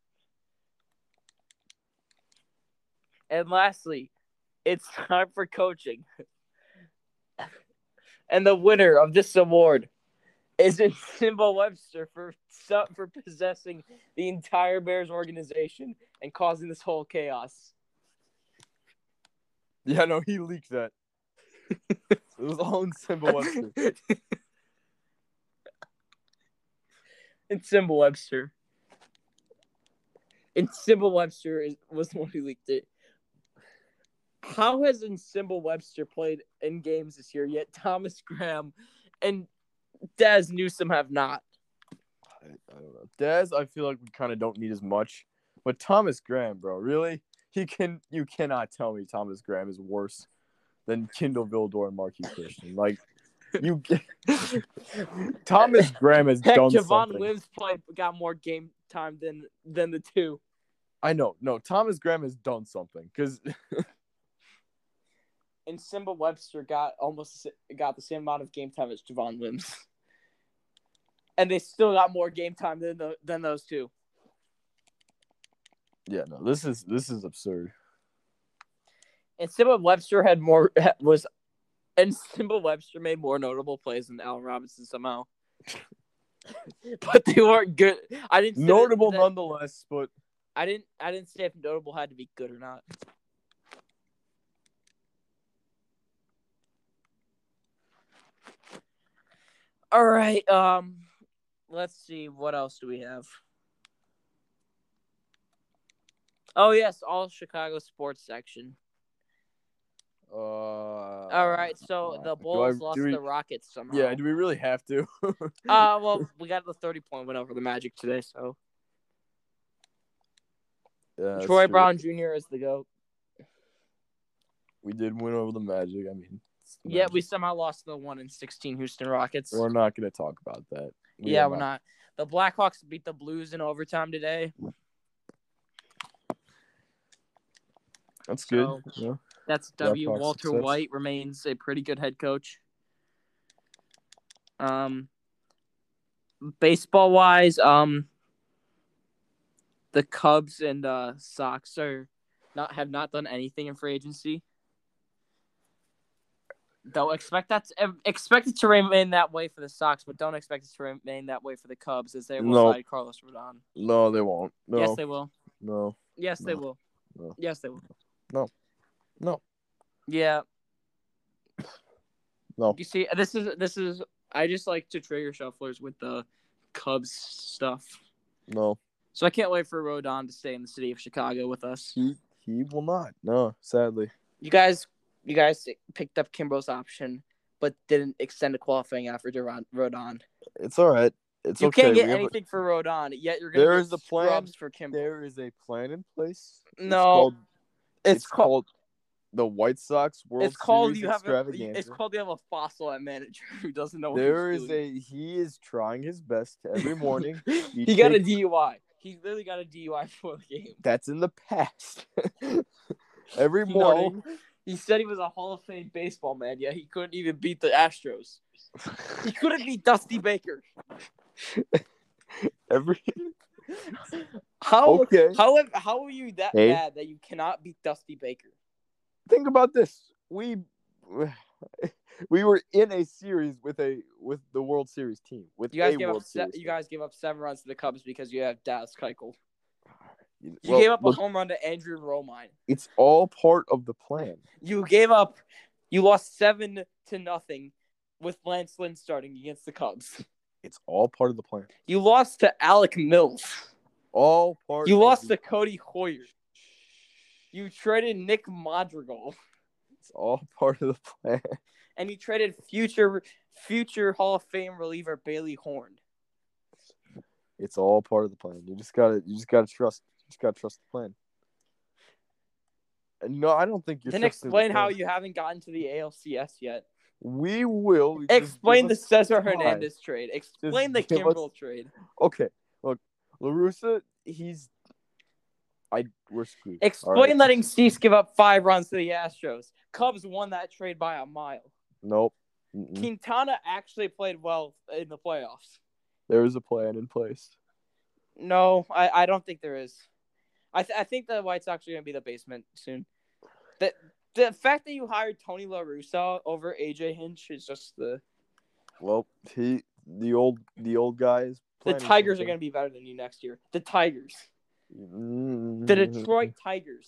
And lastly, it's time for coaching. and the winner of this award is in Simba Webster for for possessing the entire Bears organization and causing this whole chaos. Yeah, no, he leaked that. it was all in Simba Webster. and Simba Webster. And Simba Webster is, was the one who leaked it. How has Simba Webster played in games this year, yet Thomas Graham and Dazz Newsome have not? I, I don't know. Dez, I feel like we kind of don't need as much. But Thomas Graham, bro, really? He can. You cannot tell me Thomas Graham is worse than Kindle Vildor and Marqui Christian. Like you, Thomas Graham has Heck, done Javon something. Wims played got more game time than than the two. I know. No, Thomas Graham has done something because And Simba Webster got almost got the same amount of game time as Javon Wims. And they still got more game time than the, than those two. yeah, no, this is this is absurd. And Simba Webster had more was, and Simba Webster made more notable plays than Allen Robinson somehow. but they weren't good. I didn't Notable that- nonetheless, but I didn't. I didn't say if notable had to be good or not. All right. Um, let's see. What else do we have? Oh yes, all Chicago sports section. uh, All right. So the Bulls I- lost we- the Rockets somehow. Yeah, do we really have to? Uh, well, we got the thirty point win over the Magic today. So Yeah, Troy. Brown Jr. is the goat. We did win over the Magic. I mean, Yeah, we somehow lost the one in sixteen Houston Rockets. We're not going to talk about that. We yeah, we're not. The Blackhawks beat the Blues in overtime today. That's good. Yeah. That's W. Blackhawks Walter success. White remains a pretty good head coach. Um, baseball wise, um, the Cubs and uh, Sox are not have not done anything in free agency. Though expect that to, expect it to remain that way for the Sox, but don't expect it to remain that way for the Cubs as they will No. Carlos Rodon. No, they won't. No, Yes, they will. no, Yes, they will. No. Yes, they will. No. No. Yeah. No. You see, this is this is. I just like to trigger shufflers with the Cubs stuff, no. so I can't wait for Rodon to stay in the city of Chicago with us. He he will not. No, sadly. You guys, you guys picked up Kimbrel's option, but didn't extend a qualifying offer to Rodon. It's all right. It's You okay. can't get We have a- anything for Rodon, yet you're gonna There get is a plan. for Kimbrel. there is a plan in place. It's No, called, it's, it's called. called the White Sox World It's called Series you have a, it's called you have a fossil at manager who doesn't know what There is doing. a he is trying his best every morning. he got a DUI. He literally got a DUI for the game. That's in the past. Every No. He said he was a Hall of Fame baseball man, yet he couldn't even beat the Astros. He couldn't beat Dusty Baker. Every How okay. how how are you that Hey. bad that you cannot beat Dusty Baker? Think about this. We we were in a series with a with the World Series team with You guys World up se- you guys gave up seven runs to the Cubs because you have Dallas Keuchel. You Well, gave up a look, home run to Andrew Romine. it's all part of the plan. You gave up. You lost seven to nothing with Lance Lynn starting against the Cubs. It's all part of the plan. You lost to Alec Mills. All part. You lost the- to Codi Heuer. You traded Nick Madrigal, It's all part of the plan. and you traded future future Hall of Fame reliever Bailey Horn. It's all part of the plan. You just gotta you just gotta trust just gotta trust the plan. And no, I don't think you're Then trusting the explain how you haven't gotten to the ALCS yet. we will Explain the Cesar time. Hernandez trade. Explain the give us- Kimbrel trade. Okay, look, La Russa, he's I we're screwed. Explain right? letting Cease give up five runs to the Astros. Cubs won that trade by a mile. Nope. Mm-mm. Quintana actually played well in the playoffs. There is a plan in place. No, I, I don't think there is. I th- I think the White Sox are going to be the basement soon. The the fact that you hired Tony La Russa over AJ Hinch is just the Well, he the old the old guys. the Tigers are going to be better than you next year. The Tigers, to. the Detroit Tigers.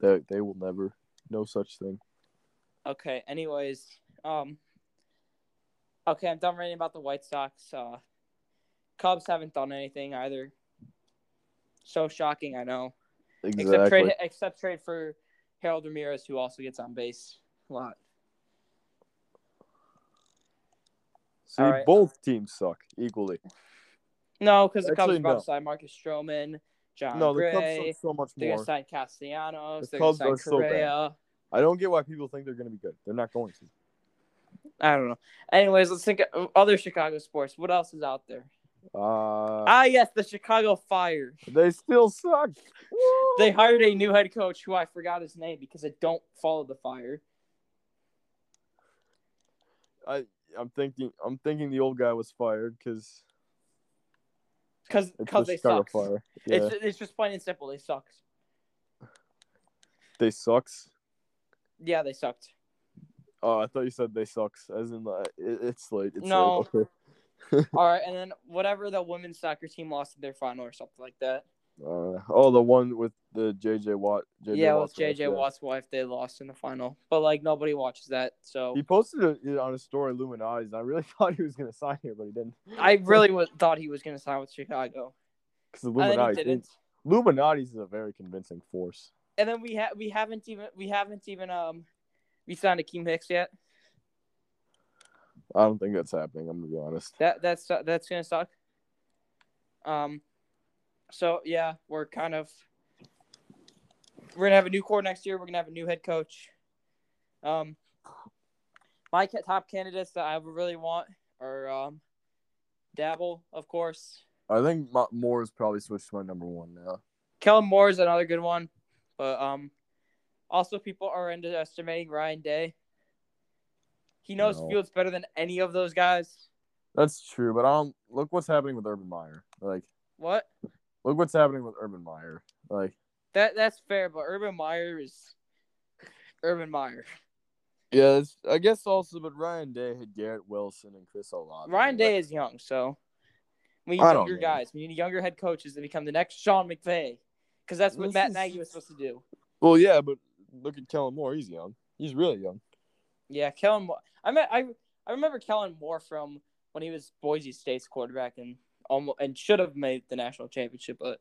They, they will never. No such thing. Okay. Anyways, um. Okay, I'm done ranting about the White Sox. Uh, Cubs haven't done anything either. So shocking, I know. Except Exactly. trade, except trade for Harold Ramirez, who also gets on base a lot. See, right. both teams suck equally. No, because the Cubs are no. Marcus Stroman, John no, the Cubs Gray. suck so much They're more. gonna sign Castellanos. The Cubs sign are so bad. I don't get why people think they're going to be good. They're not going to. I don't know. Anyways, let's think of other Chicago sports. What else is out there? Uh, Ah, yes, the Chicago Fire. they still suck. They hired a new head coach who I forgot his name because I don't follow the Fire. I I'm thinking I'm thinking the old guy was fired because Because it's the because they suck. Fire. Yeah, It's it's just plain and simple. They suck. they sucks. Yeah, they sucked. Oh, I thought you said they sucks. As in, uh, it, it's late. It's No. late. Okay. All right, and then whatever the women's soccer team lost in their final or something like that. Uh, oh, the one with the JJ Watt. JJ yeah, with Watt's wife, JJ yeah. Watt's wife, they lost in the final. But like nobody watches that, so He posted it on his story, and I really thought he was gonna sign here, but he didn't. I really was, thought he was going to sign with Chicago. Because Illuminati, didn't. Illuminati's is a very convincing force. And then we ha- we haven't even we haven't even um we signed Akiem Hicks yet. I don't think that's happening. I'm gonna be honest. That that's that's gonna suck. Um, so yeah, we're kind of we're gonna have a new core next year. We're gonna have a new head coach. Um, my top candidates that I would really want are um, Daboll, of course. I think Mo- Moore's probably switched to my number one now. Kellen Moore is another good one, but um, also people are underestimating Ryan Day. He knows No. Fields better than any of those guys. That's true, but I don't look what's happening with Urban Meyer. Like, What? look what's happening with Urban Meyer. Like, That that's fair, but Urban Meyer is Urban Meyer. yeah, I guess also, but Ryan Day had Garrett Wilson and Chris Olave. Ryan Day is young, so we need younger know. guys. We need younger head coaches to become the next Sean McVay, because that's what This Matt is- Nagy was supposed to do. Well, yeah, but look at Kellen Moore. He's young. He's really young. Yeah, Kellen Moore. I met I I remember Kellen Moore from when he was Boise State's quarterback and almost and should have made the national championship, but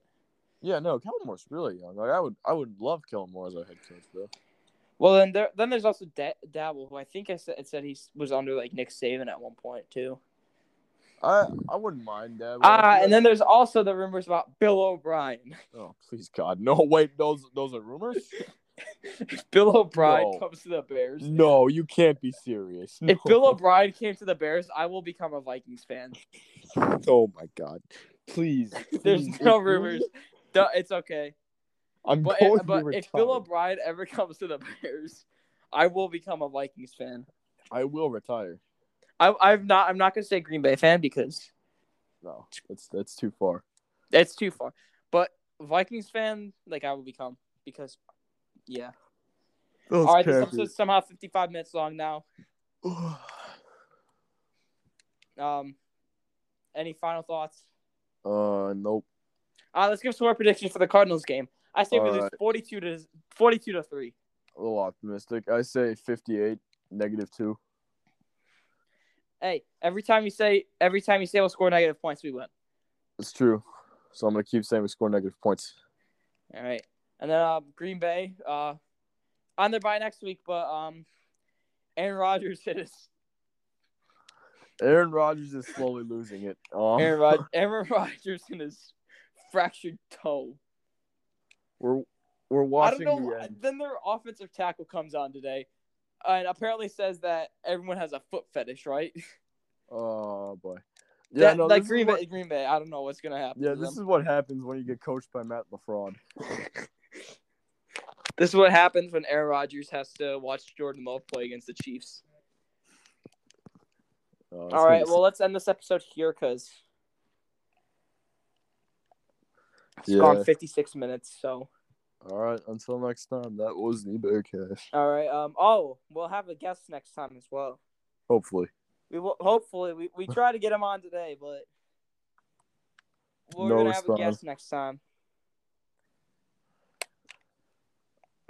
Yeah, no, Kellen Moore's really young. Like, I would, I would love Kellen Moore as our head coach, though. well then there then there's also da- Daboll, who I think I said it said he was under like Nick Saban at one point too. I, I wouldn't mind that. Ah, and then there's also the rumors about Bill O'Brien. oh, please God, no! Wait, those, those are rumors. Bill O'Brien No. comes to the Bears. no, you can't be serious. If Bill O'Brien came to the Bears, I will become a Vikings fan. oh my God, Please. There's please. no rumors. It's okay. I'm But, going if, but retire. if Bill O'Brien ever comes to the Bears, I will become a Vikings fan. I will retire. I, I'm not. I'm not gonna say Green Bay fan because No, that's that's too far. it's too far. But Vikings fan, like I will become because, yeah. All right, this episode's somehow 55 minutes long now. Um, any final thoughts? uh, nope. Uh, let's give some more predictions for the Cardinals game. I say we lose right. 42 to 42 to three. A little optimistic. I say 58, negative two. Hey, every time you say every time you say we'll score negative points, we win. It's true. So I'm gonna keep saying we score negative points. All right, and then uh, Green Bay uh, on their bye next week, but um, Aaron Rodgers hit his Aaron Rodgers is slowly losing it. Um, Aaron, Rod- Aaron Rodgers in his fractured toe. we're we're I watching don't know. the end. Then their offensive tackle comes on today, and apparently says that everyone has a foot fetish, right? Oh boy. Yeah, Yeah, no, like is Green what- Bay. Green Bay. I don't know what's gonna happen. Yeah, this them. is what happens when you get coached by Matt LaFraud. This is what happens when Aaron Rodgers has to watch Jordan Love play against the Chiefs. It's All right, well, let's end this episode here because it's Yeah. gone 56 minutes. So, all right. Until next time. That was the Bearcast. all right. Um. Oh, we'll have a guest next time as well. Hopefully. We will hopefully we, we try to get him on today, but we're No gonna have a guest next time.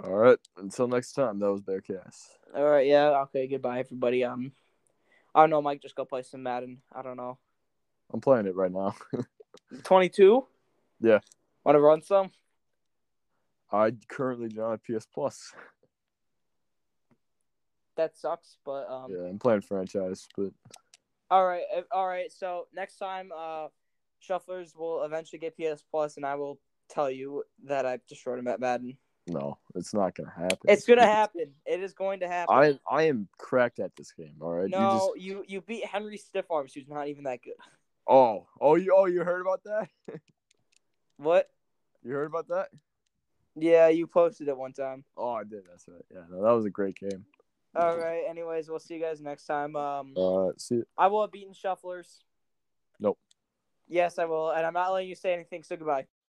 All right. Until next time. That was Bearcast. All right. Yeah. Okay. Goodbye, everybody. Um. I don't know. Mike just go play some Madden. I don't know. I'm playing it right now. 22. Yeah. Want to run some? I currently do not have PS Plus. That sucks, but um. Yeah, I'm playing franchise, but All right, all right. So next time, uh, Shufflers will eventually get PS Plus, and I will tell you that I've destroyed him at Madden. No, it's not gonna happen. It's gonna happen. It is going to happen. I I am cracked at this game. All right. You just, no, you, you beat Henry Stiffarms, who's not even that good. oh oh you oh you heard about that? What? You heard about that? Yeah, you posted it one time. Oh, I did. That's right. Yeah, no, that was a great game. All right. Anyways, we'll see you guys next time. Um, Uh, see. I will have beaten Shufflers. Nope. Yes, I will, and I'm not letting you say anything. So goodbye.